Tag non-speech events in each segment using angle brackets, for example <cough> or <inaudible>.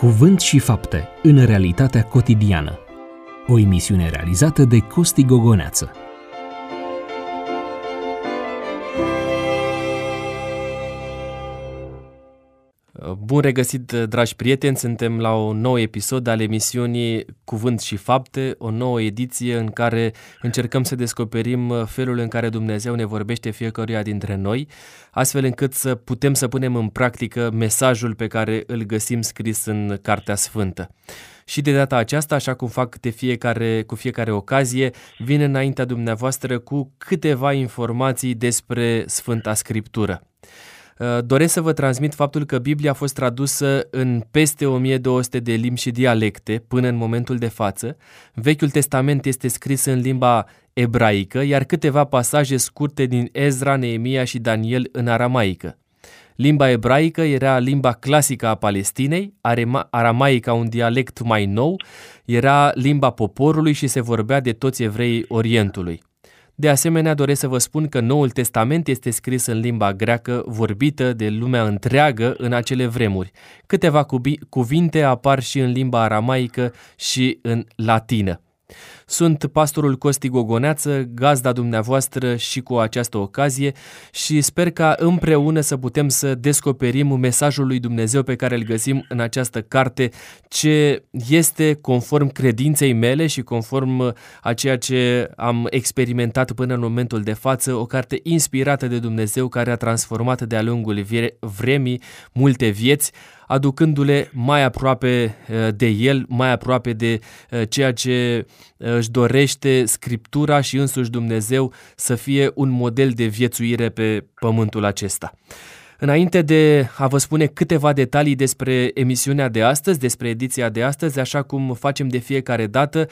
Cuvânt și fapte în realitatea cotidiană. O emisiune realizată de Costi Gogoneață. Bun regăsit, dragi prieteni! Suntem la un nou episod al emisiunii Cuvânt și Fapte, o nouă ediție în care încercăm să descoperim felul în care Dumnezeu ne vorbește fiecăruia dintre noi, astfel încât să putem să punem în practică mesajul pe care îl găsim scris în Cartea Sfântă. Și de data aceasta, așa cum fac de fiecare, cu fiecare ocazie, vin înaintea dumneavoastră cu câteva informații despre Sfânta Scriptură. Uh, doresc să vă transmit faptul că Biblia a fost tradusă în peste 1200 de limbi și dialecte până în momentul de față. Vechiul Testament este scris în limba ebraică, iar câteva pasaje scurte din Ezra, Neemia și Daniel în aramaică. Limba ebraică era limba clasică a Palestinei, aramaica un dialect mai nou, era limba poporului și se vorbea de toți evreii Orientului. De asemenea, doresc să vă spun că Noul Testament este scris în limba greacă vorbită de lumea întreagă în acele vremuri. Câteva cuvinte apar și în limba aramaică și în latină. Sunt pastorul Costi Gogoneață, gazda dumneavoastră și cu această ocazie și sper ca împreună să putem să descoperim mesajul lui Dumnezeu pe care îl găsim în această carte, ce este conform credinței mele și conform a ceea ce am experimentat până în momentul de față, o carte inspirată de Dumnezeu care a transformat de-a lungul vremii multe vieți, aducându-le mai aproape uh, de el, mai aproape de uh, ceea ce uh, își dorește Scriptura și însuși Dumnezeu să fie un model de viețuire pe pământul acesta. Înainte de a vă spune câteva detalii despre emisiunea de astăzi, despre ediția de astăzi, așa cum facem de fiecare dată,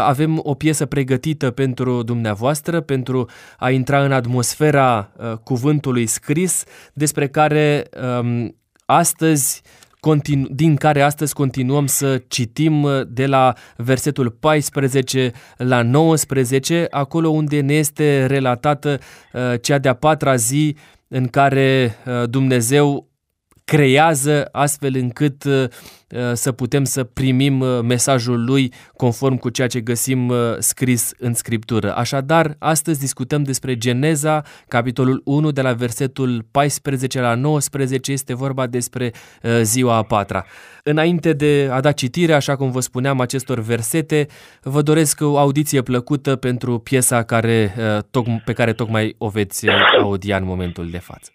avem o piesă pregătită pentru dumneavoastră, pentru a intra în atmosfera cuvântului scris, despre care um, astăzi continu- din care astăzi continuăm să citim uh, de la versetul 14 la 19, acolo unde ne este relatată uh, cea de-a patra zi în care uh, Dumnezeu creează astfel încât uh, uh, să putem să primim uh, mesajul lui conform cu ceea ce găsim scris în Scriptură. Așadar, astăzi discutăm despre Geneza, capitolul 1, de la versetul 14 la 19, este vorba despre ziua a patra. Înainte de a da citire, așa cum vă spuneam, acestor versete, vă doresc o audiție plăcută pentru piesa care, pe care tocmai o veți audia în momentul de față.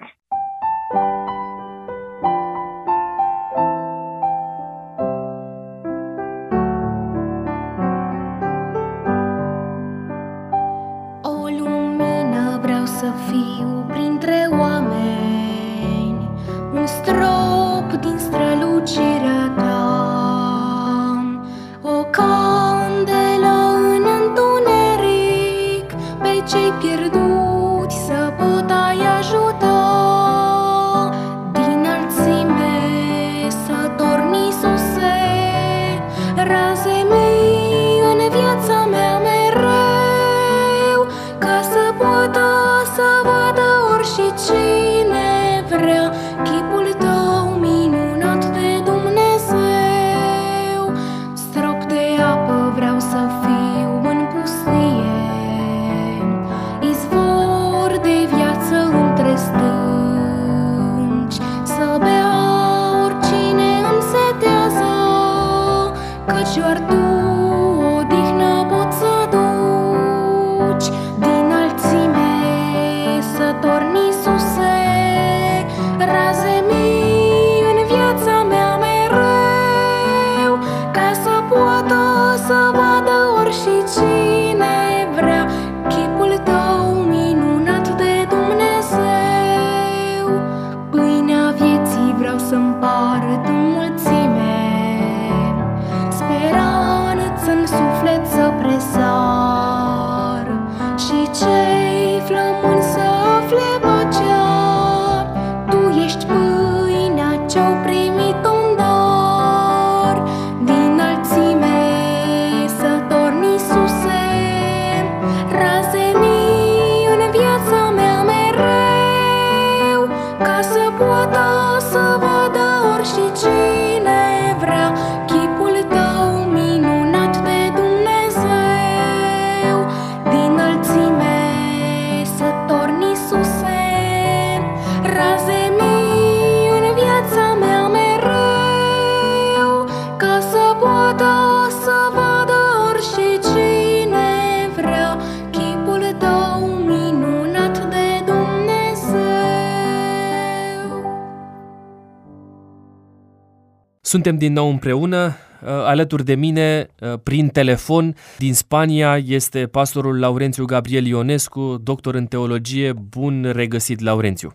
Suntem din nou împreună. Uh, alături de mine, uh, prin telefon, din Spania, este pastorul Laurențiu Gabriel Ionescu, doctor în teologie. Bun regăsit, Laurențiu!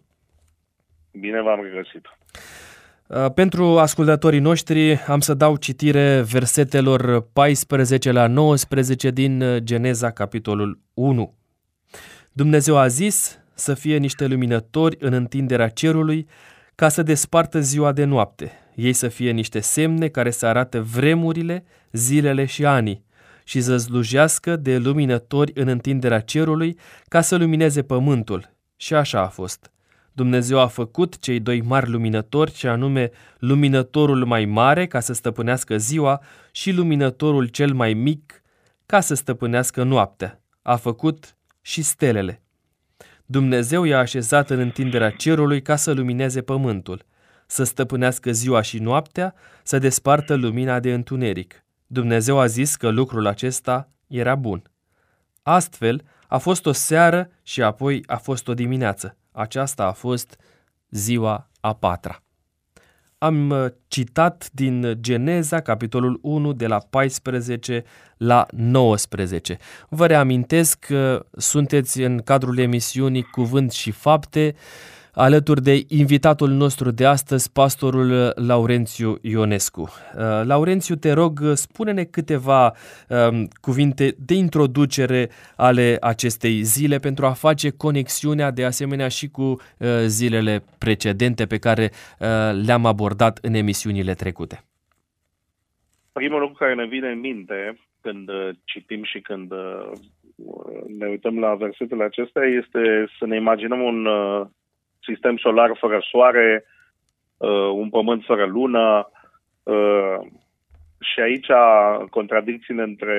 Bine v-am regăsit! Uh, pentru ascultătorii noștri am să dau citire versetelor 14 la 19 din Geneza, capitolul 1. Dumnezeu a zis să fie niște luminători în întinderea cerului ca să despartă ziua de noapte ei să fie niște semne care să arate vremurile, zilele și anii și să slujească de luminători în întinderea cerului ca să lumineze pământul. Și așa a fost. Dumnezeu a făcut cei doi mari luminători, și anume luminătorul mai mare ca să stăpânească ziua și luminătorul cel mai mic ca să stăpânească noaptea. A făcut și stelele. Dumnezeu i-a așezat în întinderea cerului ca să lumineze pământul să stăpânească ziua și noaptea, să despartă lumina de întuneric. Dumnezeu a zis că lucrul acesta era bun. Astfel, a fost o seară și apoi a fost o dimineață. Aceasta a fost ziua a patra. Am uh, citat din Geneza, capitolul 1, de la 14 la 19. Vă reamintesc că sunteți în cadrul emisiunii Cuvânt și Fapte, alături de invitatul nostru de astăzi, pastorul Laurențiu Ionescu. Uh, Laurențiu, te rog, spune-ne câteva um, cuvinte de introducere ale acestei zile pentru a face conexiunea de asemenea și cu uh, zilele precedente pe care uh, le-am abordat în emisiunile trecute. Primul lucru care ne vine în minte când citim și când ne uităm la versetele acestea este să ne imaginăm un sistem solar fără soare, uh, un pământ fără lună. Uh, și aici contradicțiile între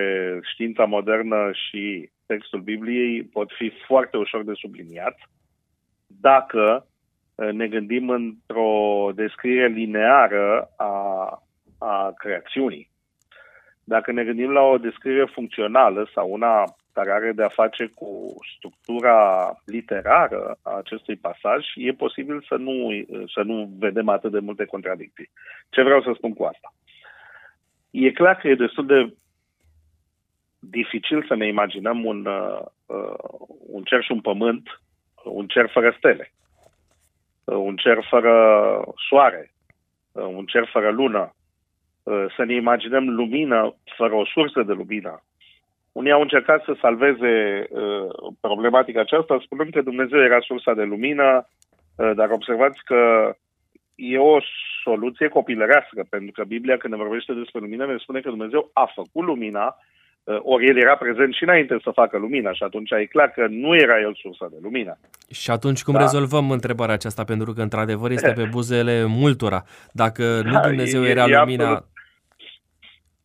știința modernă și textul Bibliei pot fi foarte ușor de subliniat dacă uh, ne gândim într-o descriere lineară a, a creațiunii. Dacă ne gândim la o descriere funcțională sau una care are de a face cu structura literară a acestui pasaj, e posibil să nu, să nu vedem atât de multe contradicții. Ce vreau să spun cu asta? E clar că e destul de dificil să ne imaginăm un, uh, un cer și un pământ, un cer fără stele, un cer fără soare, un cer fără lună, să ne imaginăm lumină fără o sursă de lumină, unii au încercat să salveze uh, problematica aceasta spunând că Dumnezeu era sursa de lumină, uh, dar observați că e o soluție copilărească, pentru că Biblia când ne vorbește despre lumină ne spune că Dumnezeu a făcut lumina, uh, ori El era prezent și înainte să facă lumina și atunci e clar că nu era El sursa de lumină. Și atunci cum da. rezolvăm întrebarea aceasta? Pentru că într-adevăr este pe <laughs> buzele multora. Dacă nu da, Dumnezeu era e, e lumina... Absolut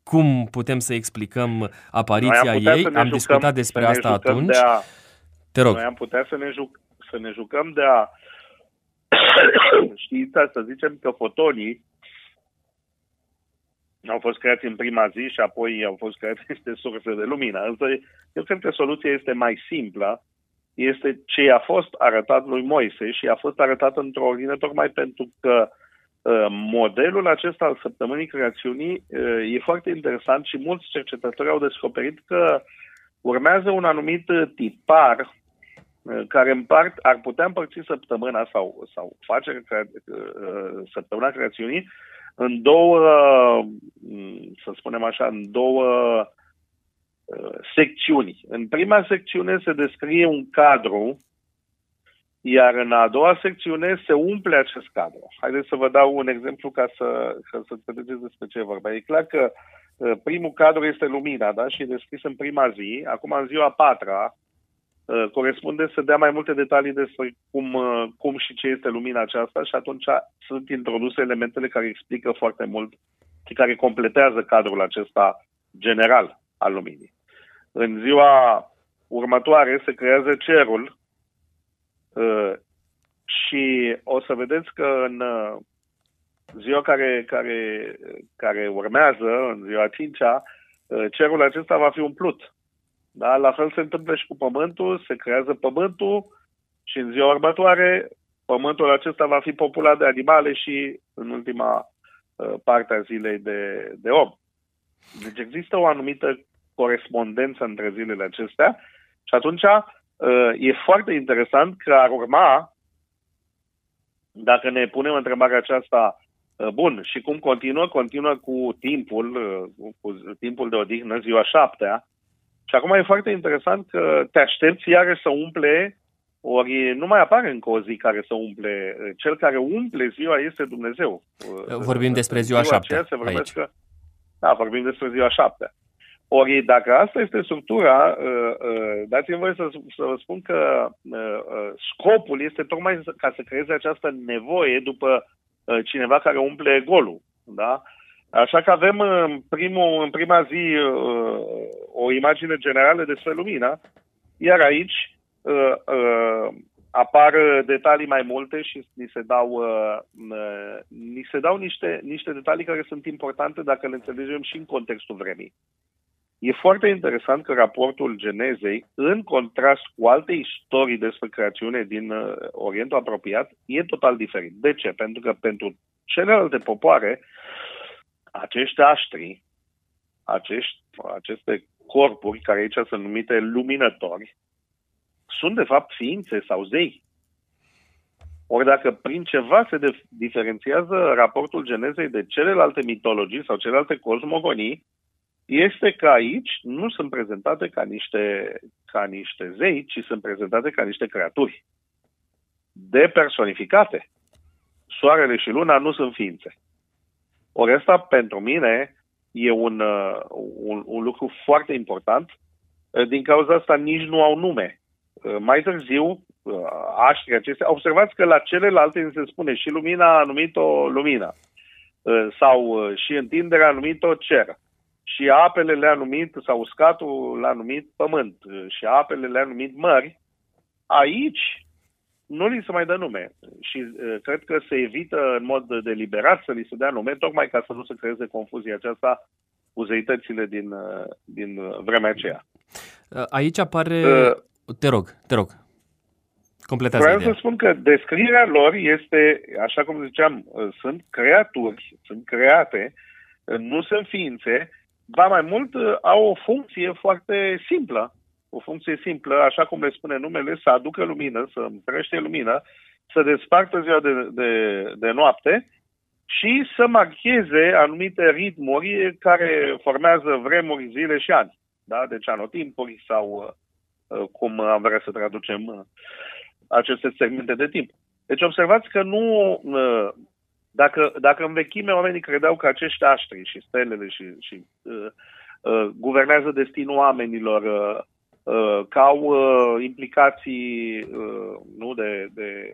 cum putem să explicăm apariția am ei? Am jucăm, discutat despre asta atunci. De a, Te rog. Noi am putea să ne, juc, să ne jucăm de a <coughs> știința, să zicem că fotonii au fost creați în prima zi și apoi au fost creați niște surse de lumină. Însă eu cred că soluția este mai simplă, este ce a fost arătat lui Moise și a fost arătat într-o ordine tocmai pentru că uh, Uh, modelul acesta al săptămânii creațiunii uh, e foarte interesant și mulți cercetători au descoperit că urmează un anumit tipar uh, care împart, ar putea împărți săptămâna sau, sau face săptămâna creațiunii în două, să spunem așa, în două secțiuni. În prima secțiune se descrie un cadru iar în a doua secțiune se umple acest cadru. Haideți să vă dau un exemplu ca să, ca să înțelegeți despre ce e vorba. E clar că uh, primul cadru este lumina, da? Și e descris în prima zi. Acum, în ziua a patra, uh, corespunde să dea mai multe detalii despre cum, uh, cum și ce este lumina aceasta și atunci sunt introduse elementele care explică foarte mult și care completează cadrul acesta general al luminii. În ziua următoare se creează cerul, Uh, și o să vedeți că în uh, ziua care, care, care urmează, în ziua 5 uh, cerul acesta va fi umplut. Da? La fel se întâmplă și cu pământul, se creează pământul și în ziua următoare pământul acesta va fi populat de animale și în ultima uh, partea zilei de, de om. Deci există o anumită corespondență între zilele acestea și atunci uh, e foarte interesant că ar urma, dacă ne punem întrebarea aceasta, uh, bun, și cum continuă? Continuă cu timpul, cu timpul de odihnă, ziua șaptea, și acum e foarte interesant că te aștepți iară să umple, ori nu mai apare încă o zi care să umple. Cel care umple ziua este Dumnezeu. Vorbim despre ziua, ziua șaptea aici. Că, da, vorbim despre ziua șaptea. Ori dacă asta este structura, uh, uh, dați-mi voie să, să vă spun că uh, scopul este tocmai ca să creeze această nevoie după cineva care umple golul. Da? Așa că avem în, primul, în prima zi o imagine generală despre lumina, iar aici apar detalii mai multe și ni se dau, ni se dau niște, niște detalii care sunt importante dacă le înțelegem și în contextul vremii. E foarte interesant că raportul Genezei, în contrast cu alte istorii despre creațiune din uh, Orientul apropiat, e total diferit. De ce? Pentru că pentru celelalte popoare, acești aștri, acești, aceste corpuri, care aici sunt numite luminători, sunt de fapt ființe sau zei. Ori dacă prin ceva se diferențiază raportul Genezei de celelalte mitologii sau celelalte cosmogonii, este că aici nu sunt prezentate ca niște, ca niște zei, ci sunt prezentate ca niște creaturi depersonificate. Soarele și luna nu sunt ființe. Ori asta, pentru mine, e un, uh, un, un lucru foarte important. Uh, din cauza asta nici nu au nume. Uh, mai târziu, aștri acestea, observați că la celelalte se spune și lumina a numit-o lumină sau și întinderea a numit-o cer și apele le-a numit, sau uscatul l-a numit pământ și apele le-a numit mări, aici nu li se mai dă nume. Și uh, cred că se evită în mod deliberat să li se dea nume, tocmai ca să nu se creeze confuzia aceasta cu zeitățile din, uh, din vremea aceea. Aici apare... Uh, te rog, te rog. Completează Vreau să spun că descrierea lor este, așa cum ziceam, sunt creaturi, sunt create, nu sunt ființe, ba mai mult, uh, au o funcție foarte simplă. O funcție simplă, așa cum le spune numele, să aducă lumină, să împrește lumină, să despartă ziua de, de, de noapte și să marcheze anumite ritmuri care formează vremuri, zile și ani. Da? Deci anotimpuri sau uh, uh, cum am vrea să traducem aceste segmente de timp. Deci observați că nu dacă, dacă în vechime oamenii credeau că acești aștri și stelele și, și uh, uh, guvernează destinul oamenilor, uh, uh, că au uh, implicații uh, nu de, de,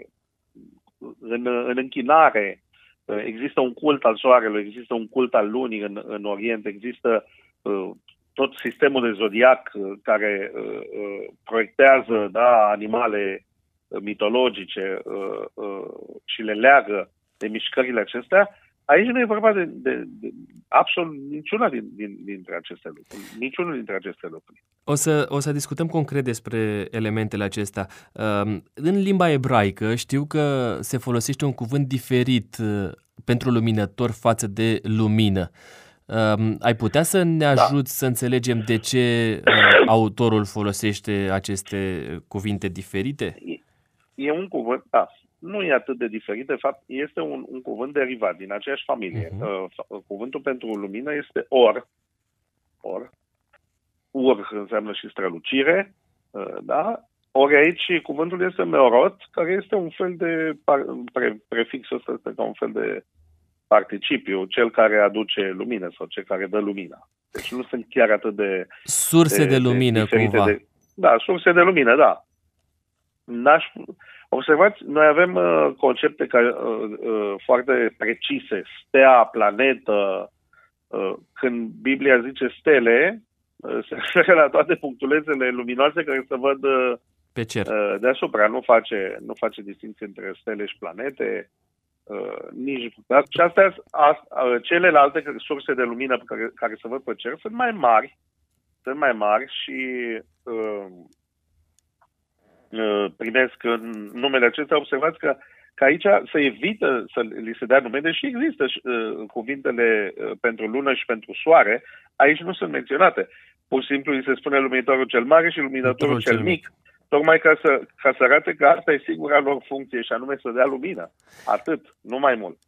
în, în închinare, uh, există un cult al soarelui, există un cult al lunii în, în Orient, există uh, tot sistemul de zodiac uh, care uh, uh, proiectează da, animale mitologice uh, uh, și le leagă de mișcările acestea, aici nu e vorba de, de, de absolut niciuna din, din, dintre aceste lucruri. Niciunul dintre aceste lucruri. O să, o să discutăm concret despre elementele acestea. Um, în limba ebraică știu că se folosește un cuvânt diferit uh, pentru luminător față de lumină. Um, ai putea să ne da. ajuți da. să înțelegem de ce uh, autorul folosește aceste cuvinte diferite? E, e un cuvânt, da, nu e atât de diferit, de fapt este un, un cuvânt derivat din aceeași familie. Uh-huh. Uh, cuvântul pentru lumină este or, or, ur înseamnă și strălucire, uh, da? Ori aici cuvântul este meorot, care este un fel de par, pre, prefix ăsta este ca un fel de participiu, cel care aduce lumină sau cel care dă lumina. Deci nu sunt chiar atât de... Surse de, de lumină, de cumva. De, da, surse de lumină, da. N-aș, Observați, noi avem uh, concepte care, uh, uh, foarte precise, stea, planetă. Uh, când Biblia zice stele, uh, se <laughs> referă la toate punctulețele luminoase care se văd uh, pe cer. Uh, deasupra. Nu face, nu face distinție între stele și planete. Uh, nici, dar și astea, a, a, celelalte surse de lumină care, care se văd pe cer sunt mai mari, sunt mai mari și uh, Uh, primesc în numele acesta, observați că că aici se evită să li se dea nume, deși există uh, cuvintele uh, pentru lună și pentru soare, aici nu sunt menționate. Pur și simplu îi se spune luminatorul cel mare și luminatorul cel, cel mic. mic tocmai ca să, ca să arate că asta e singura lor funcție și anume să dea lumină. Atât, nu mai mult.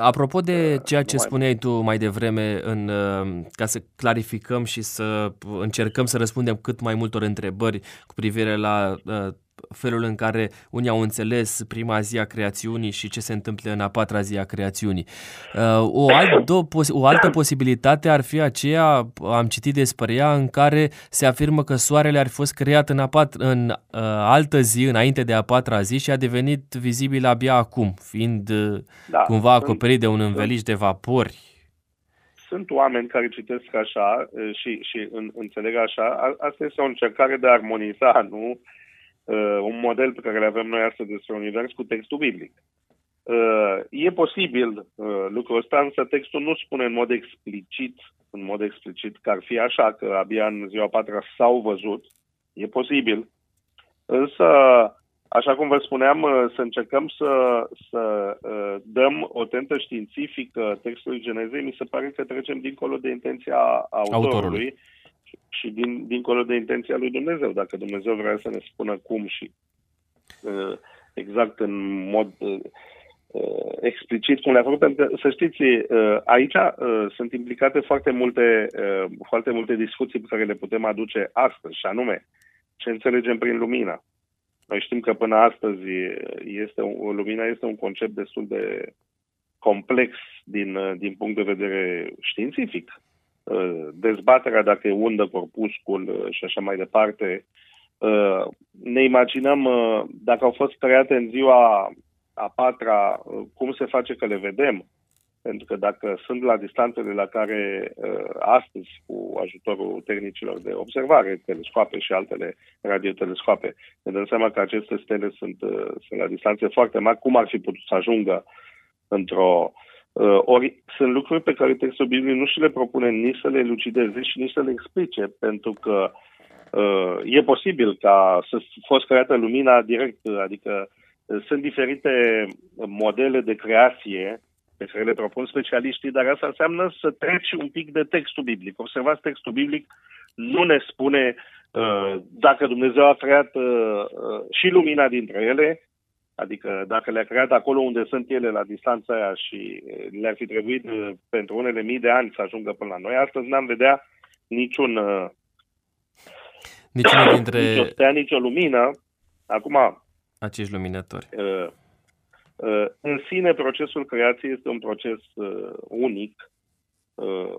Apropo de ceea ce spuneai tu mai devreme, în, uh, ca să clarificăm și să încercăm să răspundem cât mai multor întrebări cu privire la uh, felul în care unii au înțeles prima zi a creațiunii și ce se întâmplă în a patra zi a creațiunii. Uh, o, altă, o altă posibilitate ar fi aceea, am citit despre ea, în care se afirmă că soarele ar fi fost creat în, a pat, în uh, altă zi, înainte de a patra zi și a devenit vizibil abia acum, fiind uh, da, cumva acoperit de un înveliș de vapori sunt oameni care citesc așa uh, și, și în, înțeleg așa. Asta este o încercare de a armoniza, nu? Uh, un model pe care le avem noi astăzi despre univers cu textul biblic. Uh, e posibil uh, lucrul ăsta, însă textul nu spune în mod explicit, în mod explicit că ar fi așa, că abia în ziua patra s-au văzut. E posibil. Însă, așa cum vă spuneam, uh, să încercăm să, să uh, dăm o tentă științifică textului Genezei, mi se pare că trecem dincolo de intenția autorului. autorului și din, dincolo de intenția lui Dumnezeu. Dacă Dumnezeu vrea să ne spună cum și uh, exact în mod uh, uh, explicit cum le-a făcut, pentru că, să știți, uh, aici uh, sunt implicate foarte multe, uh, foarte multe discuții pe care le putem aduce astăzi, și anume, ce înțelegem prin lumină. Noi știm că până astăzi este, o, lumina este un concept destul de complex din, uh, din punct de vedere științific. Uh, dezbaterea dacă e undă, corpuscul uh, și așa mai departe. Uh, ne imaginăm dacă au fost create în ziua a patra, cum se face că le vedem? Pentru că dacă sunt la distanțele la care astăzi, cu ajutorul tehnicilor de observare, telescoape și altele radiotelescoape, ne dăm seama că aceste stele sunt, sunt la distanțe foarte mari, cum ar fi putut să ajungă într-o uh, Uh, ori sunt lucruri pe care textul Bibliei nu și le propune nici să le elucideze și nici să le explice, pentru că uh, e posibil ca să fost creată lumina direct, adică uh, sunt diferite modele de creație pe care le propun specialiștii, dar asta înseamnă să treci un pic de textul biblic. Observați, textul biblic nu ne spune uh, dacă Dumnezeu a creat uh, uh, și lumina dintre ele, Adică dacă le-a creat acolo unde sunt ele la distanța aia și le-ar fi trebuit uh, pentru unele mii de ani să ajungă până la noi, astăzi n-am vedea niciun uh, niciunul dintre... nicio stea, nicio lumină. Acum... Acești luminători. Uh, uh, în sine, procesul creației este un proces uh, unic uh,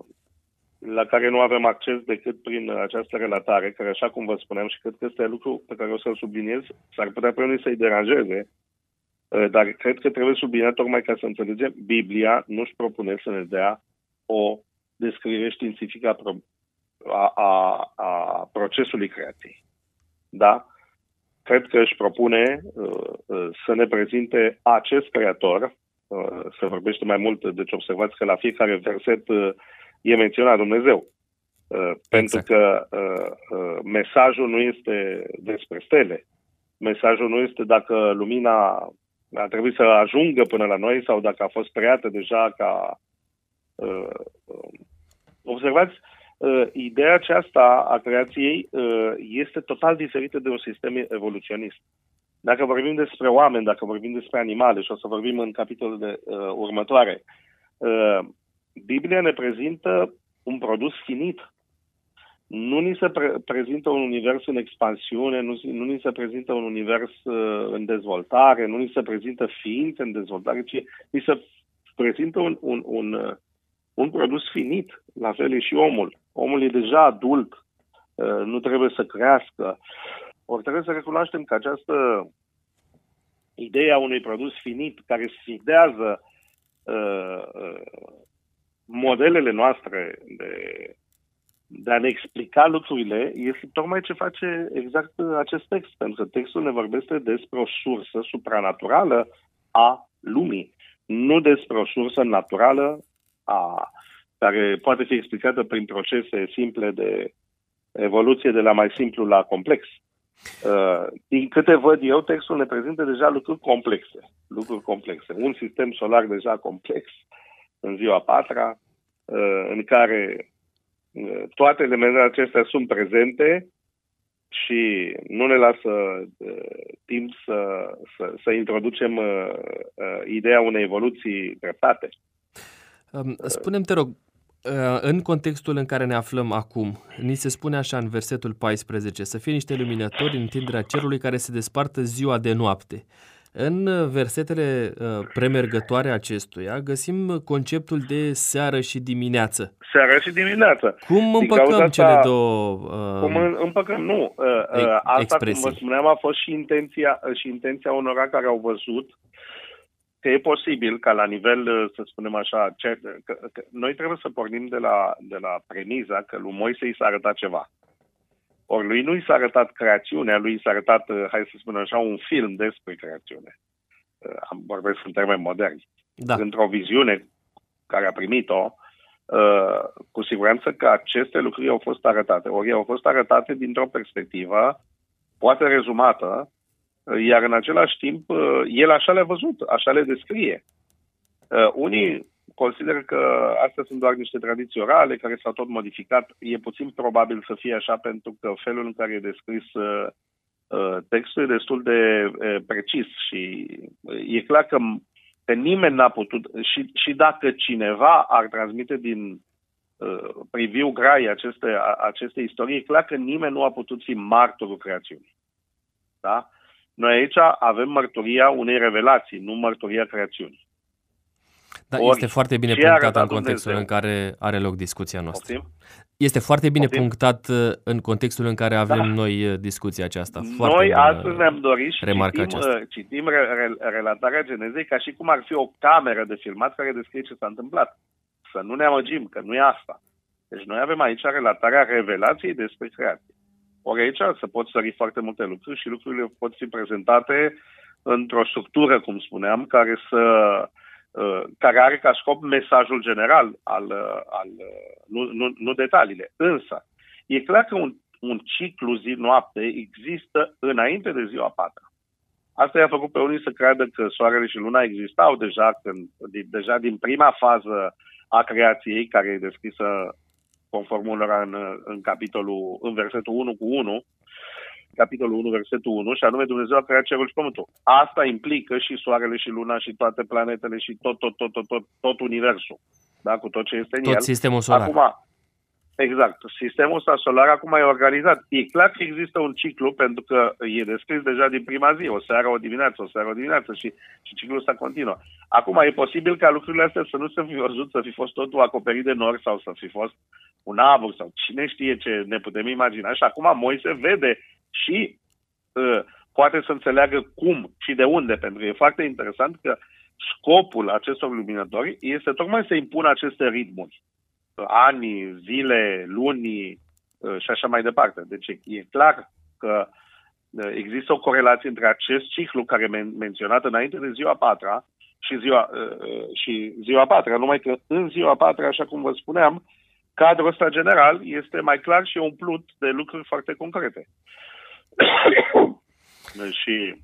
la care nu avem acces decât prin această relatare, care, așa cum vă spuneam, și cred că este lucru pe care o să-l subliniez, s-ar putea pe unii să-i deranjeze, uh, dar cred că trebuie subliniat tocmai ca să înțelegem, Biblia nu-și propune să ne dea o descriere științifică a, a, a, a procesului creației. Da? Cred că își propune uh, uh, să ne prezinte acest creator, uh, se vorbește mai mult, deci observați că la fiecare verset uh, e menționat Dumnezeu. Uh, exact. Pentru că uh, uh, mesajul nu este despre stele. Mesajul nu este dacă lumina a trebuit să ajungă până la noi sau dacă a fost creată deja ca... Uh, uh, observați, uh, ideea aceasta a creației uh, este total diferită de un sistem evoluționist. Dacă vorbim despre oameni, dacă vorbim despre animale, și o să vorbim în capitolul de uh, următoare, uh, Biblia ne prezintă un produs finit. Nu ni se pre- prezintă un univers în expansiune, nu, nu ni se prezintă un univers uh, în dezvoltare, nu ni se prezintă ființe în dezvoltare, ci ni se prezintă un, un, un, uh, un produs finit. La fel e și omul. Omul e deja adult, uh, nu trebuie să crească. Ori trebuie să recunoaștem că această idee a unui produs finit care sfidează uh, uh, modelele noastre de, de a ne explica lucrurile este tocmai ce face exact acest text, pentru că textul ne vorbește despre o sursă supranaturală a lumii, nu despre o sursă naturală a, care poate fi explicată prin procese simple de evoluție de la mai simplu la complex. Uh, din câte văd eu, textul ne prezintă deja lucruri complexe. Lucruri complexe. Un sistem solar deja complex în ziua patra, uh, în care uh, toate elementele acestea sunt prezente și nu ne lasă timp să, să, să introducem ideea unei evoluții treptate. Um, spune-mi, te rog, Uh, în contextul în care ne aflăm acum, ni se spune așa în versetul 14, să fie niște luminători în întinderea cerului care se despartă ziua de noapte. În versetele uh, premergătoare acestuia găsim conceptul de seară și dimineață. Seară și dimineață. Cum împăcăm asta, cele două uh, Cum împăcăm? Nu. Uh, uh, asta, expresii. cum vă spuneam, a fost și intenția, și intenția unora care au văzut că e posibil ca la nivel, uh, să spunem așa, ce, că, că noi trebuie să pornim de la, de la premiza că lui Moise i s-a arătat ceva. Ori lui nu i s-a arătat creațiunea, lui i s-a arătat, uh, hai să spunem așa, un film despre creațiune. Uh, am vorbesc în termeni moderni. Da. Într-o viziune care a primit-o, cu siguranță că aceste lucruri au fost arătate. Ori au fost arătate dintr-o perspectivă, poate rezumată, iar în același timp uh, el așa le-a văzut, așa le descrie. Uh, unii consideră că astea sunt doar niște tradiții orale care s-au tot modificat. E puțin probabil să fie așa pentru că felul în care e descris uh, textul e destul de precis și e clar că, că nimeni n-a putut, și, și dacă cineva ar transmite din priviu grai aceste, aceste istorii, e clar că nimeni nu a putut fi martorul creațiunii. Da? Noi aici avem mărturia unei revelații, nu mărturia creațiunii. Da, Ori, este foarte bine punctat în contextul Dumnezeu. în care are loc discuția noastră. Optim? Este foarte bine Optim? punctat uh, în contextul în care avem da. noi uh, discuția aceasta. Foarte noi astăzi ne-am dorit și citim, uh, citim re, re, relatarea Genezei ca și cum ar fi o cameră de filmat care descrie ce s-a întâmplat. Să nu ne amăgim, că nu e asta. Deci noi avem aici relatarea revelației despre creație. Ori aici se pot sări foarte multe lucruri și lucrurile pot fi prezentate într-o structură, cum spuneam, care să uh, care are ca scop mesajul general, al, uh, al, uh, nu, nu, nu detaliile. Însă, e clar că un, un ciclu zi-noapte există înainte de ziua patra. Asta i-a făcut pe unii să creadă că soarele și luna existau deja, când, deja din prima fază a creației, care e descrisă conform unora în, în capitolul, în versetul 1 cu 1, capitolul 1, versetul 1, și anume Dumnezeu a creat cerul și pământul. Asta implică și soarele și luna și toate planetele și tot, tot, tot, tot, tot, tot universul. Da? Cu tot ce este în tot el. sistemul solar. Acum, Exact. Sistemul ăsta solar acum e organizat. E clar că există un ciclu, pentru că e descris deja din prima zi, o seară, o dimineață, o seară, o dimineață și, și ciclul ăsta continuă. Acum e posibil ca lucrurile astea să nu se fi văzut, să fi fost totul acoperit de nori sau să fi fost un abur sau cine știe ce ne putem imagina. Și acum Moise vede și uh, poate să înțeleagă cum și de unde, pentru că e foarte interesant că scopul acestor luminători este tocmai să impună aceste ritmuri. Ani, zile, luni uh, și așa mai departe. Deci e clar că uh, există o corelație între acest ciclu care e menționat înainte de ziua patra și ziua, uh, și ziua patra, numai că în ziua patra, așa cum vă spuneam, cadrul ăsta general este mai clar și umplut de lucruri foarte concrete. <coughs> și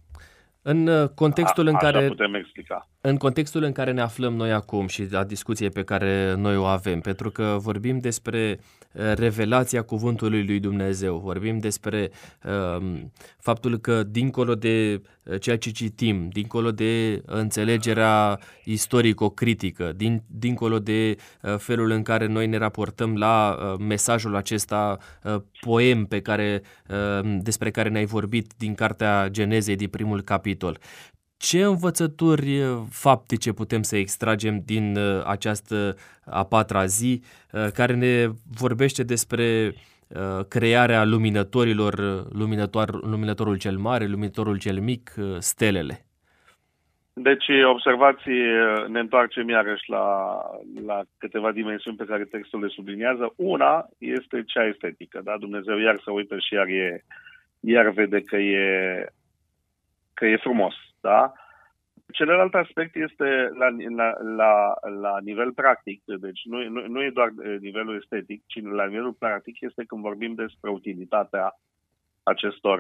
în uh, contextul a, în care putem explica. În contextul în care ne aflăm noi acum și la discuție pe care noi o avem, pentru că vorbim despre uh, revelația cuvântului lui Dumnezeu, vorbim despre uh, faptul că dincolo de uh, ceea ce citim, dincolo de înțelegerea istorico-critică, din, dincolo de uh, felul în care noi ne raportăm la uh, mesajul acesta uh, poem pe care, uh, despre care ne-ai vorbit din cartea Genezei din primul capitol, ce învățături uh, faptice putem să extragem din uh, această a patra zi uh, care ne vorbește despre crearea luminătorilor, luminător, luminătorul cel mare, luminătorul cel mic, stelele? Deci, observații, ne întoarcem iarăși la, la câteva dimensiuni pe care textul le subliniază. Una este cea estetică, da? Dumnezeu iar să uită și iar, e, iar vede că e, că e frumos da? Celălalt aspect este la, la, la, la nivel practic, deci nu, nu, nu e doar nivelul estetic, ci la nivelul practic este când vorbim despre utilitatea acestor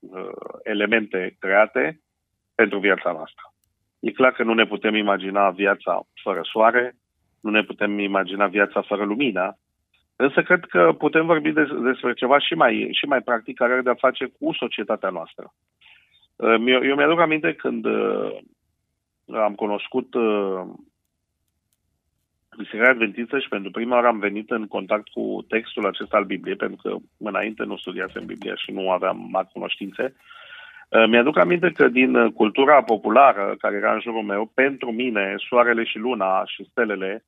uh, elemente create pentru viața noastră. E clar că nu ne putem imagina viața fără soare, nu ne putem imagina viața fără lumină, însă cred că putem vorbi des, despre ceva și mai, și mai practic care are de-a face cu societatea noastră. Eu, eu mi-aduc aminte când uh, am cunoscut uh, Biserica Adventistă și pentru prima oară am venit în contact cu textul acesta al Bibliei, pentru că înainte nu studiasem Biblia și nu aveam mari cunoștințe. Uh, mi-aduc aminte că din cultura populară care era în jurul meu, pentru mine, soarele și luna și stelele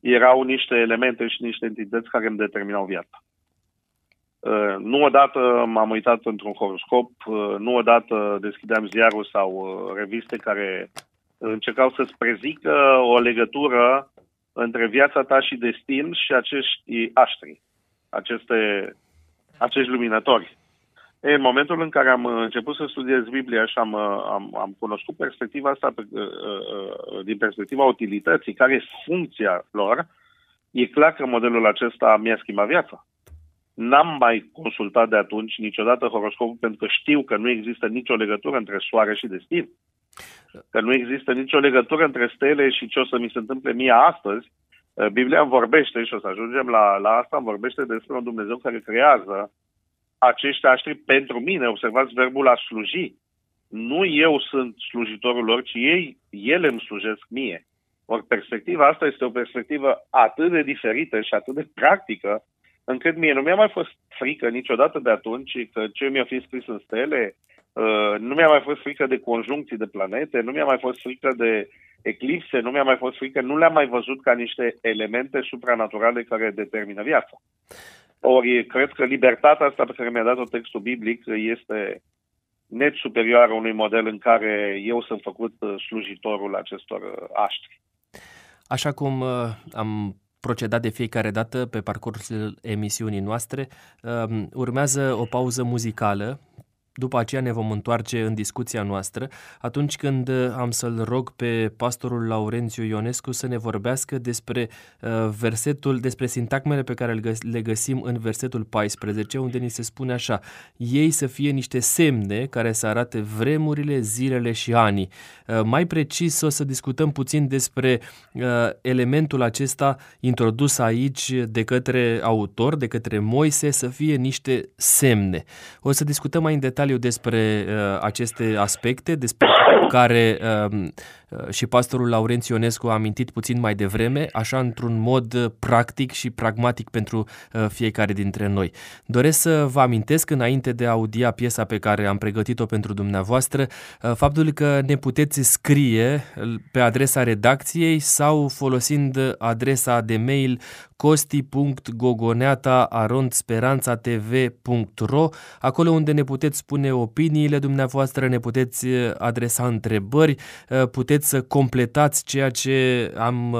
erau niște elemente și niște entități care îmi determinau viața. Uh, nu odată m-am uitat într-un horoscop, uh, nu odată deschideam ziarul sau reviste care încercau să-ți prezică o legătură între viața ta și destin și acești aștri, aceste, acești luminători. E, în momentul în care am început să studiez Biblia și am, am, am cunoscut perspectiva asta pe, uh, uh, din perspectiva utilității, care e funcția lor, e clar că modelul acesta mi-a schimbat viața. N-am mai consultat de atunci niciodată horoscopul pentru că știu că nu există nicio legătură între soare și destin. Că nu există nicio legătură între stele și ce o să mi se întâmple mie astăzi. Uh, Biblia vorbește și o să ajungem la, la asta, îmi vorbește despre un Dumnezeu care creează acești aștri pentru mine. Observați verbul a sluji. Nu eu sunt slujitorul lor, ci ei, ele îmi slujesc mie. Ori perspectiva asta este o perspectivă atât de diferită și atât de practică, încât mie nu mi-a mai fost frică niciodată de atunci că ce mi-a fi scris în stele, Uh, nu mi-a mai fost frică de conjuncții de planete, nu mi-a mai fost frică de eclipse, nu mi-a mai fost frică, nu le-am mai văzut ca niște elemente supranaturale care determină viața. Ori cred că libertatea asta pe care mi-a dat-o textul biblic este net superioară unui model în care eu sunt făcut uh, slujitorul acestor uh, aștri. Așa cum am procedat de fiecare dată pe parcursul emisiunii noastre, um, urmează o pauză muzicală după aceea ne vom întoarce în discuția noastră atunci când uh, am să-l rog pe pastorul Laurențiu Ionescu să ne vorbească despre uh, versetul, despre sintagmele pe care le găsim în versetul 14, unde ni se spune așa, ei să fie niște semne care să arate vremurile, zilele și anii. Uh, mai precis o să discutăm puțin despre elementul acesta introdus aici de către autor, de către Moise, să fie niște semne. O să discutăm mai în detaliu detaliu despre uh, aceste aspecte, despre care uh, și pastorul Laurențiu Ionescu a amintit puțin mai devreme, așa într-un mod practic și pragmatic pentru uh, fiecare dintre noi. Doresc să vă amintesc, înainte de a audia piesa pe care am pregătit-o pentru dumneavoastră, uh, faptul că ne puteți scrie pe adresa redacției sau folosind adresa de mail costi.gogoneata.arondsperanțatv.ro acolo unde ne puteți spune opiniile dumneavoastră, ne puteți adresa întrebări, puteți să completați ceea ce am,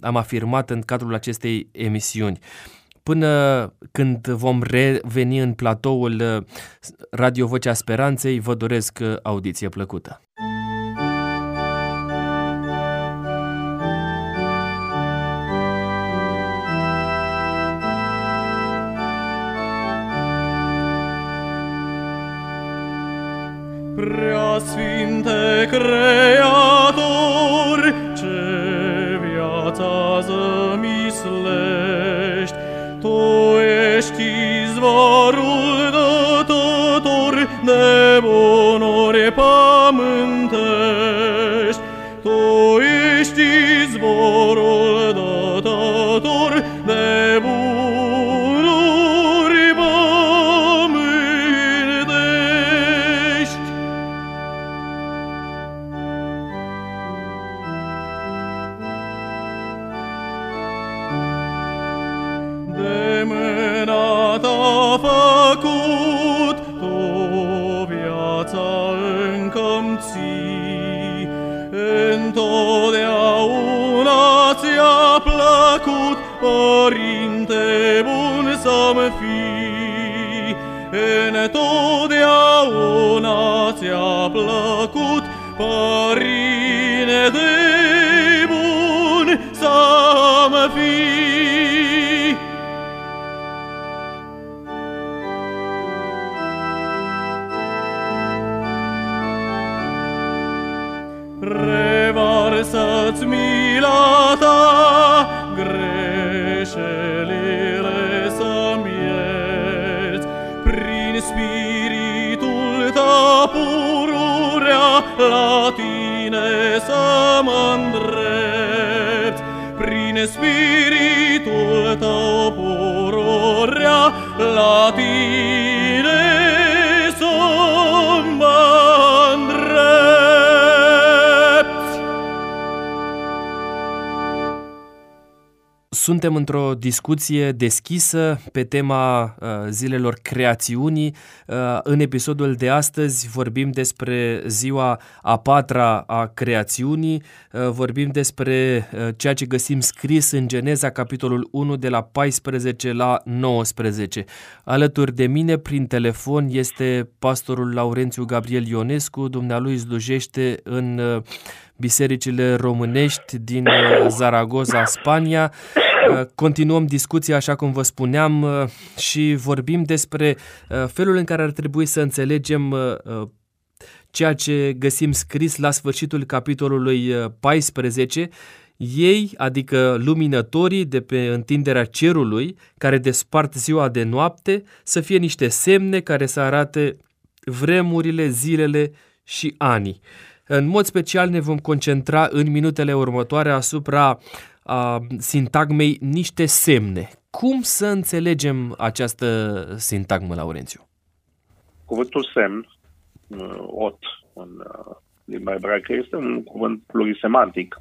am afirmat în cadrul acestei emisiuni. Până când vom reveni în platoul Radio Vocea Speranței, vă doresc audiție plăcută. Preasfinte Creator, Ship in spiritul tău pururea la tine. Suntem într-o discuție deschisă pe tema uh, zilelor creațiunii. Uh, în episodul de astăzi vorbim despre ziua a patra a creațiunii, uh, vorbim despre ceea ce găsim scris în Geneza, capitolul 1, de la 14 la 19. Alături de mine, prin telefon, este pastorul Laurențiu Gabriel Ionescu, dumnealui slujește în bisericile românești din Zaragoza, Spania. Uh, continuăm discuția, așa cum vă spuneam, uh, și vorbim despre uh, felul în care ar trebui să înțelegem ceea ce găsim scris la sfârșitul capitolului 14, ei, adică luminătorii de pe întinderea cerului, care despart ziua de noapte, să fie niște semne care să arate vremurile, zilele și anii. În mod special ne vom concentra în minutele următoare asupra a sintagmei niște semne. Cum să înțelegem această sintagmă, Laurențiu? Cuvântul semn, uh, ot, în uh, limba ebraică, este un cuvânt plurisemantic.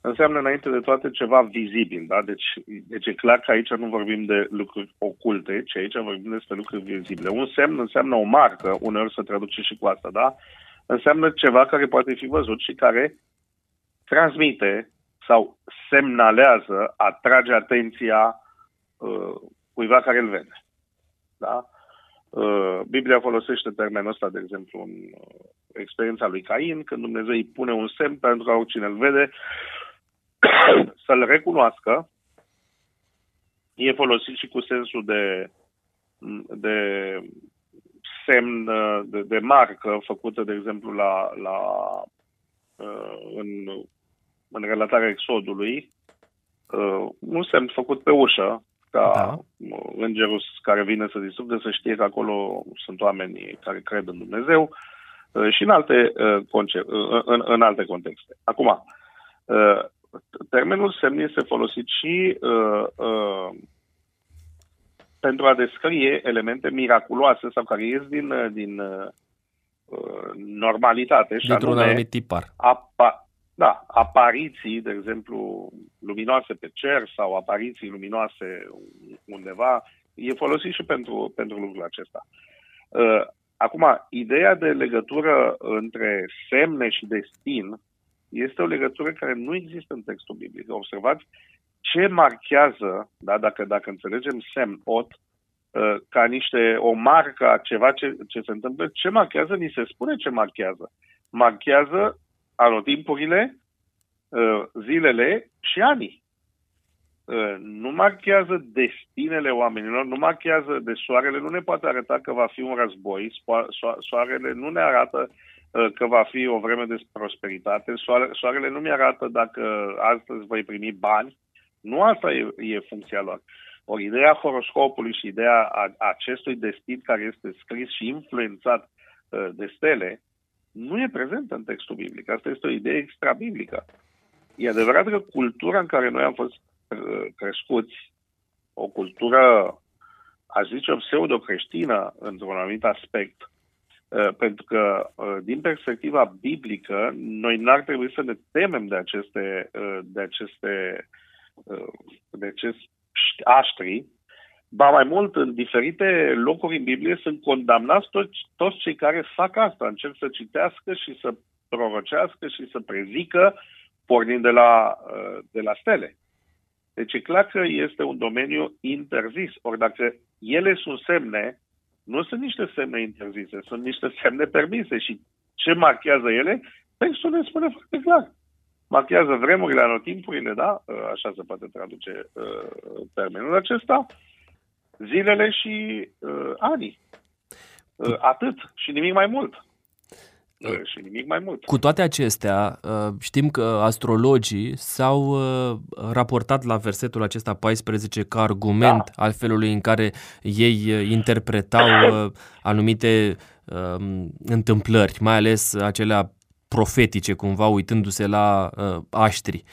Înseamnă înainte de toate ceva vizibil, da? Deci, deci e clar că aici nu vorbim de lucruri oculte, ci aici vorbim despre lucruri vizibile. Un semn înseamnă o marcă, uneori se traduce și cu asta, da? Înseamnă ceva care poate fi văzut și care transmite sau semnalează, atrage atenția uh, cuiva care îl vede. Da? Uh, Biblia folosește termenul ăsta, de exemplu, în uh, experiența lui Cain, când Dumnezeu îi pune un semn pentru ca oricine îl vede <coughs> să-l recunoască. E folosit și cu sensul de, de semn, uh, de, de marcă făcută, de exemplu, la, la uh, în în relatarea Exodului, uh, un semn făcut pe ușă, ca da. îngerul care vine să distrugă să știe că acolo sunt oameni care cred în Dumnezeu uh, și în alte, uh, concept, uh, în, în alte contexte. Acum, uh, termenul semn este folosit și uh, uh, pentru a descrie elemente miraculoase sau care ies din, uh, din uh, normalitate. Dintr-un anumit tipar. Apa, da, apariții, de exemplu, luminoase pe cer sau apariții luminoase undeva, e folosit și pentru, pentru lucrul acesta. Uh, acum, ideea de legătură între semne și destin este o legătură care nu există în textul biblic. Observați ce marchează, da, dacă, dacă înțelegem semn, ot, uh, ca niște, o marcă a ceva ce, ce se întâmplă, ce marchează, ni se spune ce marchează. Marchează anotimpurile, uh, zilele și anii. Uh, nu marchează destinele oamenilor, nu marchează de soarele, nu ne poate arăta că va fi un război, soarele nu ne arată uh, că va fi o vreme de prosperitate, soarele nu mi-arată dacă astăzi voi primi bani, nu asta e, e funcția lor. O ideea horoscopului și ideea acestui destin care este scris și influențat de stele nu e prezentă în textul biblic. Asta este o idee extra-biblică. E adevărat că cultura în care noi am fost uh, crescuți, o cultură, aș zice, pseudo-creștină într-un anumit aspect, uh, pentru că, uh, din perspectiva biblică, noi n-ar trebui să ne temem de aceste, de aceste, de acest aștri, Ba mai mult, în diferite locuri în Biblie sunt condamnați toți, toți cei care fac asta, încep să citească și să prorocească și să prezică pornind de la, uh, de la stele. Deci e clar că este un domeniu interzis. Ori dacă ele sunt semne, nu sunt niște semne interzise, sunt niște semne permise. Și ce marchează ele? Textul ne spune foarte clar. Marchează vremurile, anotimpurile, da? Uh, așa se poate traduce uh, termenul acesta zilele și uh, anii. Uh, atât și nimic mai mult. Uh, și nimic mai mult. Cu toate acestea, uh, știm că astrologii s-au uh, raportat la versetul acesta 14 ca argument da. al felului în care ei interpretau <coughs> anumite uh, întâmplări, mai ales acelea profetice, cumva uitându-se la uh, aștri.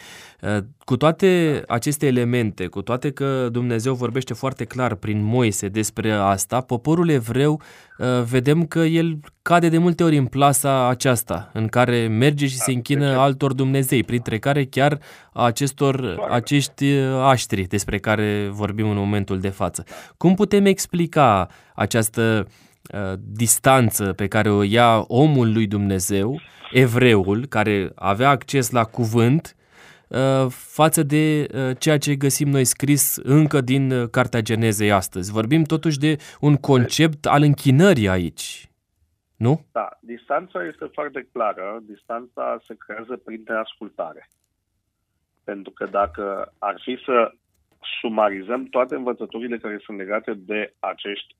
Uh, cu toate aceste elemente, cu toate că Dumnezeu vorbește foarte clar prin Moise despre asta, poporul evreu uh, vedem că el cade de multe ori în plasa aceasta, în care merge și se închină altor Dumnezei, printre care chiar acestor, acești uh, aștri despre care vorbim în momentul de față. Cum putem explica această uh, distanță pe care o ia omul lui Dumnezeu evreul care avea acces la cuvânt uh, față de uh, ceea ce găsim noi scris încă din uh, Cartea Genezei astăzi. Vorbim totuși de un concept al închinării aici, nu? Da, distanța este foarte clară. Distanța se creează prin ascultare. Pentru că dacă ar fi să sumarizăm toate învățăturile care sunt legate de acești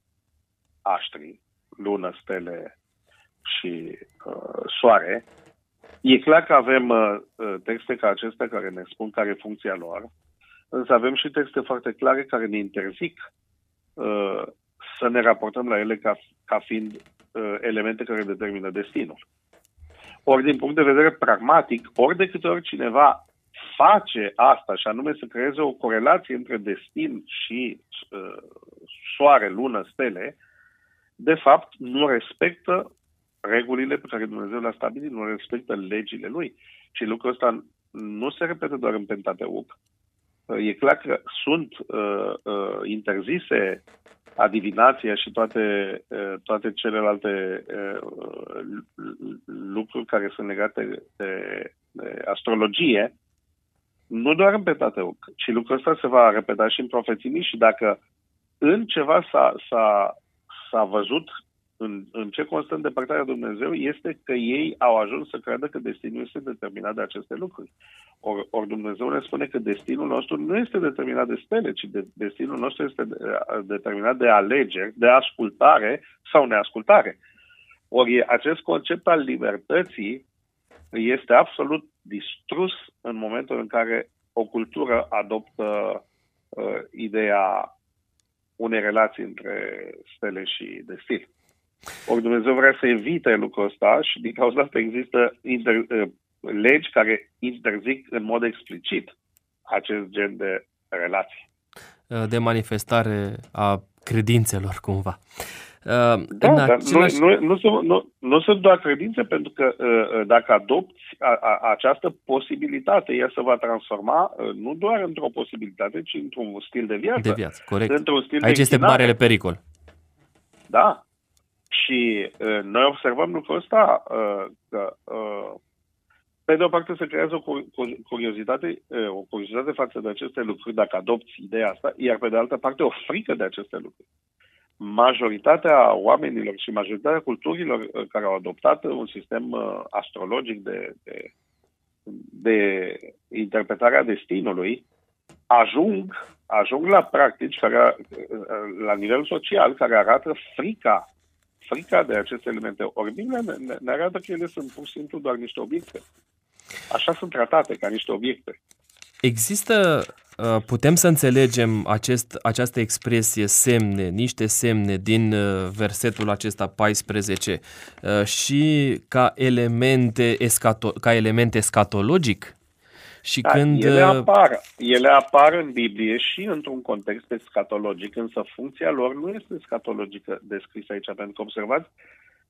aștri, lună, stele, și uh, soare, e clar că avem uh, uh, texte ca acestea care ne spun care e funcția lor, însă avem și texte foarte clare care ne interzic uh, să ne raportăm la ele ca, ca fiind uh, elemente care determină destinul. Ori din punct de vedere pragmatic, ori de câte ori cineva face asta, și anume să creeze o corelație între destin și uh, soare, lună, stele, de fapt nu respectă regulile pe care Dumnezeu le-a stabilit, nu respectă legile lui. Și lucrul ăsta nu se repetă doar în Pentateuc. E clar că sunt uh, uh, interzise adivinația și toate, uh, toate celelalte uh, lucruri care sunt legate de, de astrologie, nu doar în Pentateuc, ci lucrul ăsta se va repeta și în profeții și dacă în ceva s-a, s-a, s-a văzut în, în ce constă îndepărtarea Dumnezeu este că ei au ajuns să creadă că destinul este determinat de aceste lucruri. Ori or Dumnezeu ne spune că destinul nostru nu este determinat de stele, ci de, destinul nostru este de, determinat de alegeri, de ascultare sau neascultare. Ori acest concept al libertății este absolut distrus în momentul în care o cultură adoptă uh, ideea unei relații între stele și destin. Ori Dumnezeu vrea să evite lucrul ăsta și din cauza asta există inter, uh, legi care interzic în mod explicit acest gen de relații. Uh, de manifestare a credințelor, cumva. Uh, da, dar același... nu, nu, nu, sunt, nu, nu sunt doar credințe, pentru că uh, dacă adopți a, a, această posibilitate, ea se va transforma uh, nu doar într-o posibilitate, ci într-un stil de viață. De viață, corect. Într-un stil Aici de este marele pericol. Da, și uh, noi observăm lucrul ăsta uh, că, uh, pe de o parte, se creează o curiozitate, uh, o curiozitate față de aceste lucruri, dacă adopți ideea asta, iar pe de altă parte, o frică de aceste lucruri. Majoritatea oamenilor și majoritatea culturilor uh, care au adoptat un sistem uh, astrologic de, de, de interpretarea destinului ajung, ajung la practici care, uh, la nivel social care arată frica frica de aceste elemente. Ori Biblia ne, ne arată că ele sunt pur și simplu doar niște obiecte. Așa sunt tratate, ca niște obiecte. Există, uh, putem să înțelegem acest, această expresie semne, niște semne din uh, versetul acesta 14 uh, și ca elemente, escato, ca element escatologic? Și da, când... ele, uh, apar, ele apar în Biblie și într-un context escatologic, însă funcția lor nu este escatologică descrisă aici, pentru că observați,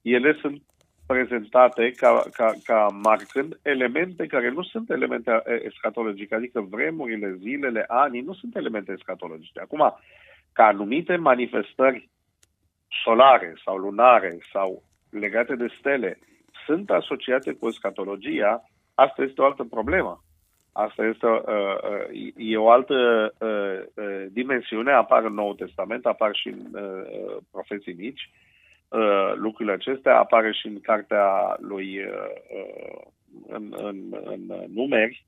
ele sunt prezentate ca, ca, ca marcând elemente care nu sunt elemente escatologice, adică vremurile, zilele, anii, nu sunt elemente escatologice. Acum, ca anumite manifestări solare sau lunare sau legate de stele sunt asociate cu escatologia, asta este o altă problemă. Asta este uh, uh, e o altă uh, uh, dimensiune, apar în Noul Testament, apar și în uh, profeții mici. Uh, lucrurile acestea apar și în cartea lui uh, uh în, în, în numeri,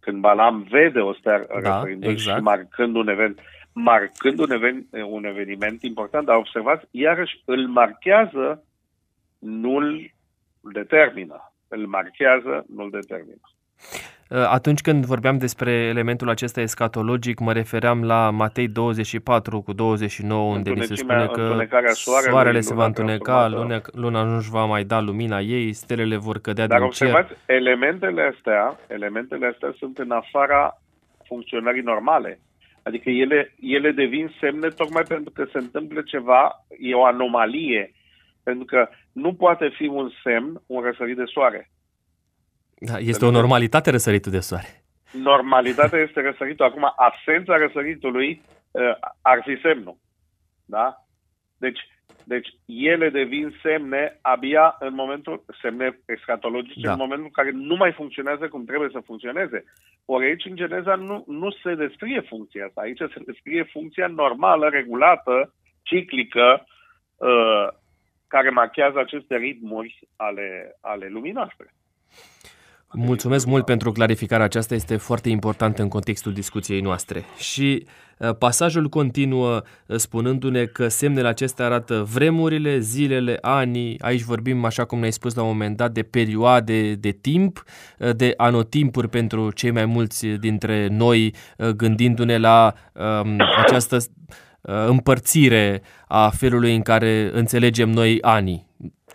când Balam vede o stea da, exact. și marcând un event, marcând un, event, un eveniment important, dar observați, iarăși îl marchează, nu îl determină. Îl marchează, nu îl determină. Atunci când vorbeam despre elementul acesta escatologic, mă refeream la Matei 24 cu 29, unde ni se spune că soarele, soarele se va întuneca, luna, luna nu își va mai da lumina ei, stelele vor cădea Dar din observați, cer. elementele astea, elementele astea sunt în afara funcționării normale. Adică ele, ele devin semne tocmai pentru că se întâmplă ceva, e o anomalie. Pentru că nu poate fi un semn un răsărit de soare. Da, este o normalitate răsăritul de soare. Normalitatea este răsăritul. Acum, absența răsăritului uh, ar fi semnul. Da? Deci, deci ele devin semne abia în momentul, semne escatologice, da. în momentul în care nu mai funcționează cum trebuie să funcționeze. Ori aici, în Geneza, nu, nu se descrie funcția asta. Aici se descrie funcția normală, regulată, ciclică, uh, care marchează aceste ritmuri ale, ale lumii noastre. Mulțumesc mult pentru clarificarea aceasta, este foarte importantă în contextul discuției noastre. Și uh, pasajul continuă uh, spunându-ne că semnele acestea arată vremurile, zilele, anii, aici vorbim, așa cum ne-ai spus la un moment dat, de perioade de timp, uh, de anotimpuri pentru cei mai mulți dintre noi, gândindu-ne la um, această împărțire a felului în care înțelegem noi anii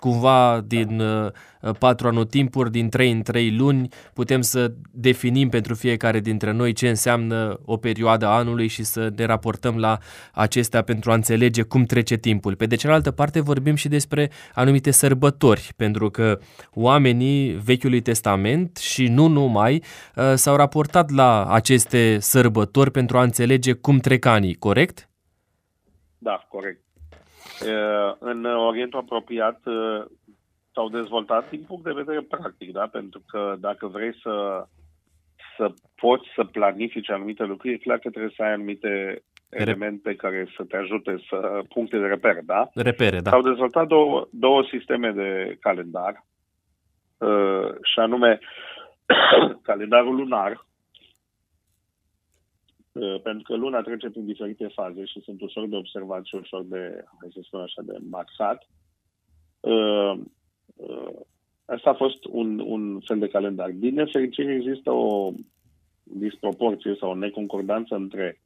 cumva din uh, patru anotimpuri, din trei în trei luni, putem să definim pentru fiecare dintre noi ce înseamnă o perioadă a anului și să ne raportăm la acestea pentru a înțelege cum trece timpul. Pe de cealaltă parte vorbim și despre anumite sărbători, pentru că oamenii Vechiului Testament și nu numai uh, s-au raportat la aceste sărbători pentru a înțelege cum trec anii, corect? Da, corect. În Orientul apropiat s-au dezvoltat din punct de vedere practic, da? pentru că dacă vrei să, să poți să planifici anumite lucruri, e clar că trebuie să ai anumite elemente care să te ajute să puncte de reper, da? Repere, da. S-au dezvoltat două, două sisteme de calendar, uh, și anume <coughs> calendarul lunar, Uh, pentru că luna trece prin diferite faze și sunt ușor de observat și ușor de, hai să spun așa, de marcat. Uh, uh, asta a fost un, un fel de calendar. Din nefericire există o disproporție sau o neconcordanță între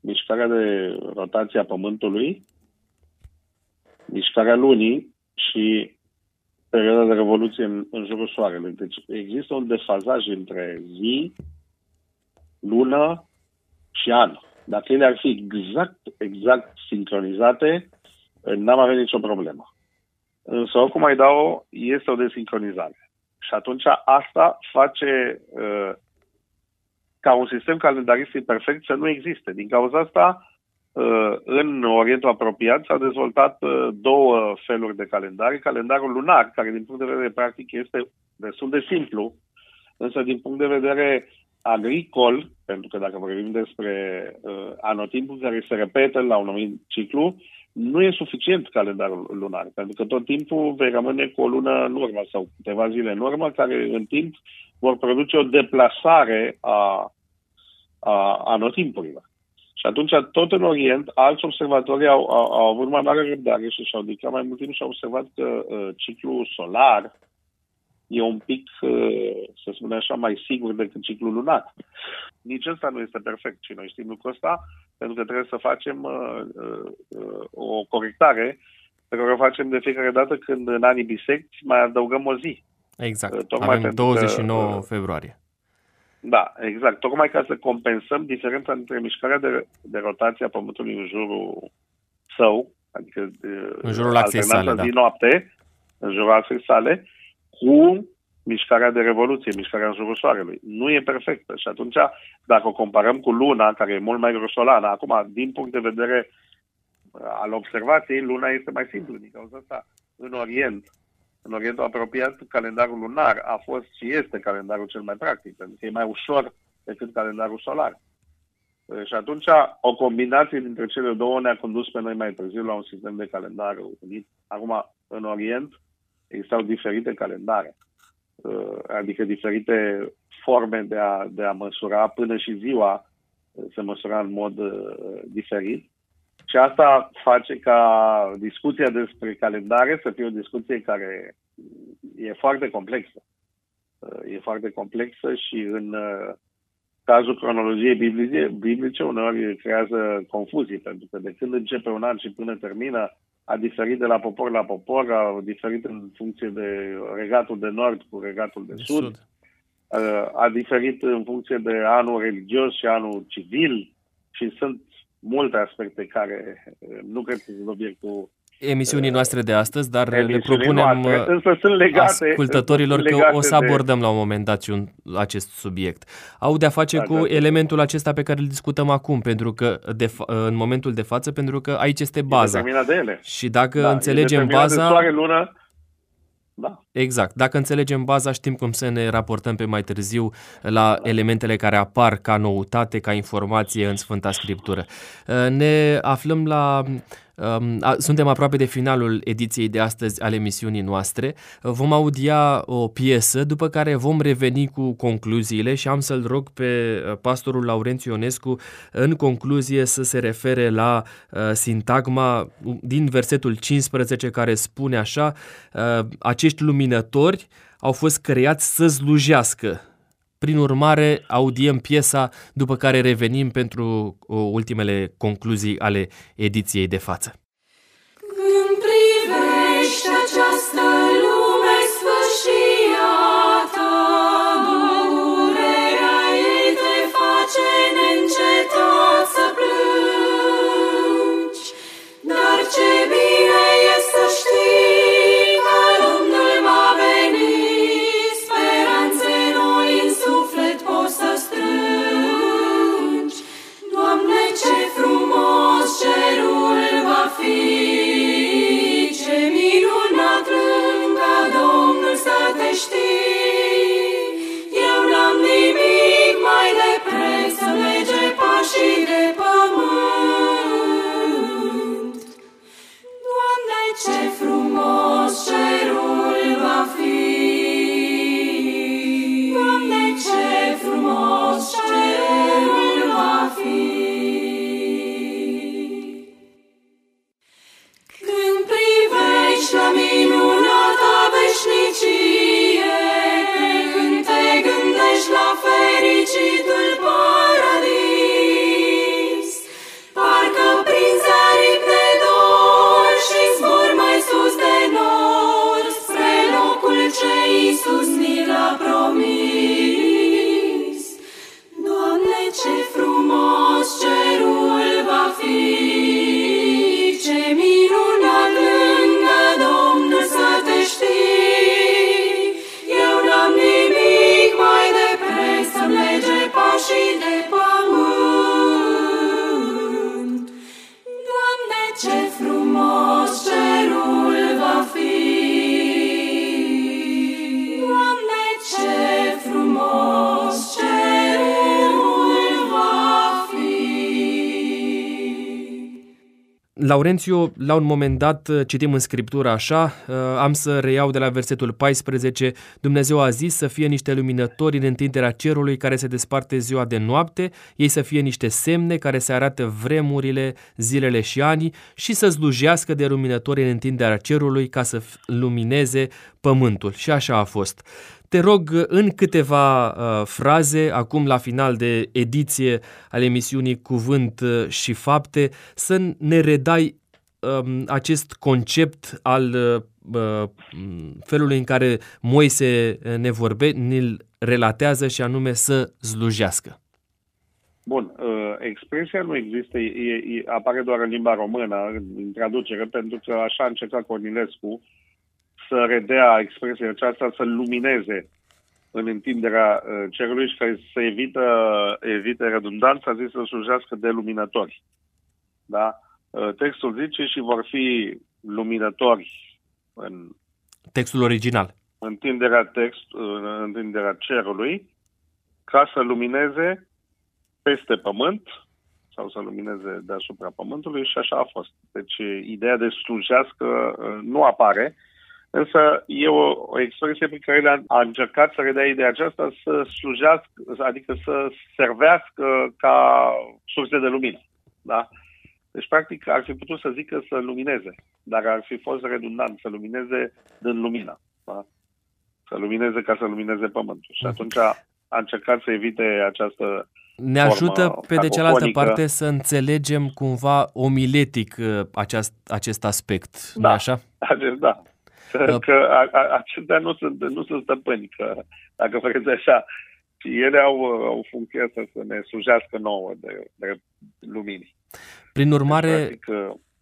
mișcarea de rotație a Pământului, mișcarea lunii și perioada de revoluție în, în jurul Soarelui. Deci există un defazaj între zi, lună și an. Dacă ele ar fi exact, exact sincronizate, n-am avea nicio problemă. Însă, oricum mai dau, este o desincronizare. Și atunci asta face uh, ca un sistem calendaristic perfect să nu existe. Din cauza asta, uh, în Orientul apropiat s-au dezvoltat uh, două feluri de calendar. Calendarul lunar, care din punct de vedere practic este destul de simplu, însă din punct de vedere agricol, pentru că dacă vorbim despre uh, anotimpul care se repetă la un anumit ciclu, nu e suficient calendarul lunar, pentru că tot timpul vei rămâne cu o lună în urmă sau câteva zile în urmă, care în timp vor produce o deplasare a, a anotimpurilor. Și atunci, tot în Orient, alți observatori au, au, au avut mai mare răbdare și și-au dedicat mai mult timp și au observat că uh, ciclul solar e un pic, uh, să spunem așa, mai sigur decât ciclul lunar. Nici ăsta nu este perfect și noi știm lucrul ăsta, pentru că trebuie să facem uh, uh, o corectare pe care o facem de fiecare dată când în anii bisecti mai adăugăm o zi. Exact, uh, Tocmai avem 29 că, uh, februarie. Da, exact. Tocmai ca să compensăm diferența între mișcarea de, de rotație a Pământului în jurul său, adică în jurul axei sale, da. zi-noapte, în jurul axei sale, cu mișcarea de revoluție, mișcarea în jurul soarelui. Nu e perfectă și atunci, dacă o comparăm cu luna, care e mult mai grosolană, acum, din punct de vedere uh, al observației, luna este mai simplu. Din cauza asta, în Orient, în Orientul apropiat, calendarul lunar a fost și este calendarul cel mai practic, pentru că e mai ușor decât calendarul solar. Uh, și atunci, o combinație dintre cele două ne-a condus pe noi mai târziu la un sistem de calendar unit. Acum, în Orient, existau diferite calendare, uh, adică diferite forme de a, de a măsura până și ziua uh, se măsura în mod uh, diferit. Și asta face ca discuția despre calendare să fie o discuție care e foarte complexă. e foarte complexă și în cazul cronologiei biblice, biblice uneori creează confuzii, pentru că de când începe un an și până termină, a diferit de la popor la popor, a diferit în funcție de regatul de nord cu regatul de, de sud, sud. a diferit în funcție de anul religios și anul civil și sunt multe aspecte care nu cred că sunt obiectul emisiunii noastre de astăzi, dar le propunem noastre, însă sunt legate, ascultătorilor sunt legate că o să abordăm de... la un moment dat un, acest subiect. Au de-a face da, cu da, elementul acesta pe care îl discutăm acum, pentru că de, în momentul de față, pentru că aici este baza. E de ele. Și dacă da, înțelegem baza... De soare, lună, da. Exact. Dacă înțelegem baza, știm cum să ne raportăm pe mai târziu la da. elementele care apar ca noutate, ca informație în Sfânta Scriptură. Ne aflăm la suntem aproape de finalul ediției de astăzi ale emisiunii noastre. Vom audia o piesă, după care vom reveni cu concluziile și am să-l rog pe uh, pastorul Laurențiu Ionescu în concluzie să se refere la uh, sintagma din versetul 15 care spune așa uh, acești luminători au fost creați să slujească prin urmare, audiem piesa, după care revenim pentru ultimele concluzii ale ediției de față. Laurențiu, la un moment dat, uh, citim în Scriptură așa, uh, am să reiau de la versetul 14, Dumnezeu a zis să fie niște luminători în întinderea cerului care se desparte ziua de noapte, ei să fie niște semne care se arată vremurile, zilele și anii și să slujească de luminători în întinderea cerului ca să lumineze pământul. Și așa a fost. Te rog în câteva uh, fraze, acum la final de ediție al emisiunii Cuvânt uh, și Fapte, să ne redai um, acest concept al uh, uh felului în care Moise ne vorbe, ne-l relatează și anume să slujească. Bun, uh, expresia nu există, e, e, apare doar în limba română, în traducere, pentru că așa a încercat Cornilescu să redea expresia aceasta, să lumineze în întinderea uh, cerului și să evită, evite redundanța, zis să slujească de luminători. Da? Uh, textul zice și vor fi luminători în textul original. Întinderea, text, în întinderea cerului ca să lumineze peste pământ sau să lumineze deasupra pământului și așa a fost. Deci ideea de slujească uh, nu apare, Însă e o, o expresie pe care a, a încercat să redea ideea aceasta să slujească, adică să servească ca surse de lumină. Da? Deci, practic, ar fi putut să zică să lumineze, dar ar fi fost redundant să lumineze din lumină. Da? să lumineze ca să lumineze pământul. Și atunci a, a încercat să evite această Ne ajută, pe de cealaltă cacofonică. parte, să înțelegem cumva omiletic uh, aceast, acest aspect, Da. nu așa? Acest, da. Da. Că, că a, a, acestea nu sunt, nu sunt stăpâni, că dacă vreți așa, ele au, au funcția să, să ne slujească nouă de, de lumini. Prin urmare, Practic,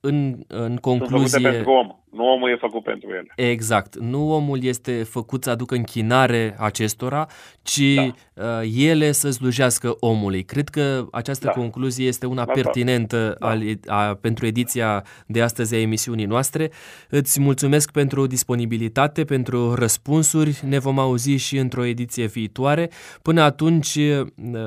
în, în sunt făcute concluzie... pentru om, nu omul e făcut pentru ele. Exact. Nu omul este făcut să aducă închinare acestora, ci Da. uh, ele să slujească omului. Cred că această Da. concluzie este una Da, da. pertinentă Da. al, a, pentru ediția de astăzi a emisiunii noastre. Îți mulțumesc pentru disponibilitate, pentru răspunsuri. Ne vom auzi și într-o ediție viitoare. Până atunci, uh,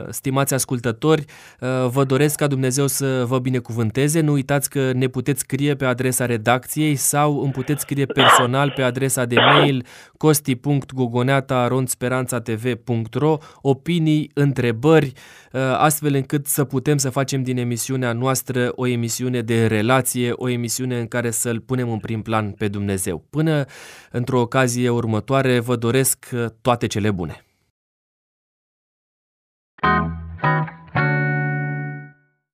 stimați ascultători, uh, vă doresc ca Dumnezeu să vă binecuvânteze. Nu uitați că ne puteți scrie pe adresa redacției sau îmi puteți scrie personal pe adresa de mail costi.gogoneata.rondsperanțatv.ro opinii, întrebări, uh, astfel încât să putem să facem din emisiunea noastră o emisiune de relație, o emisiune în care să-L punem în prim plan pe Dumnezeu. Până într-o ocazie următoare, vă doresc uh, toate cele bune!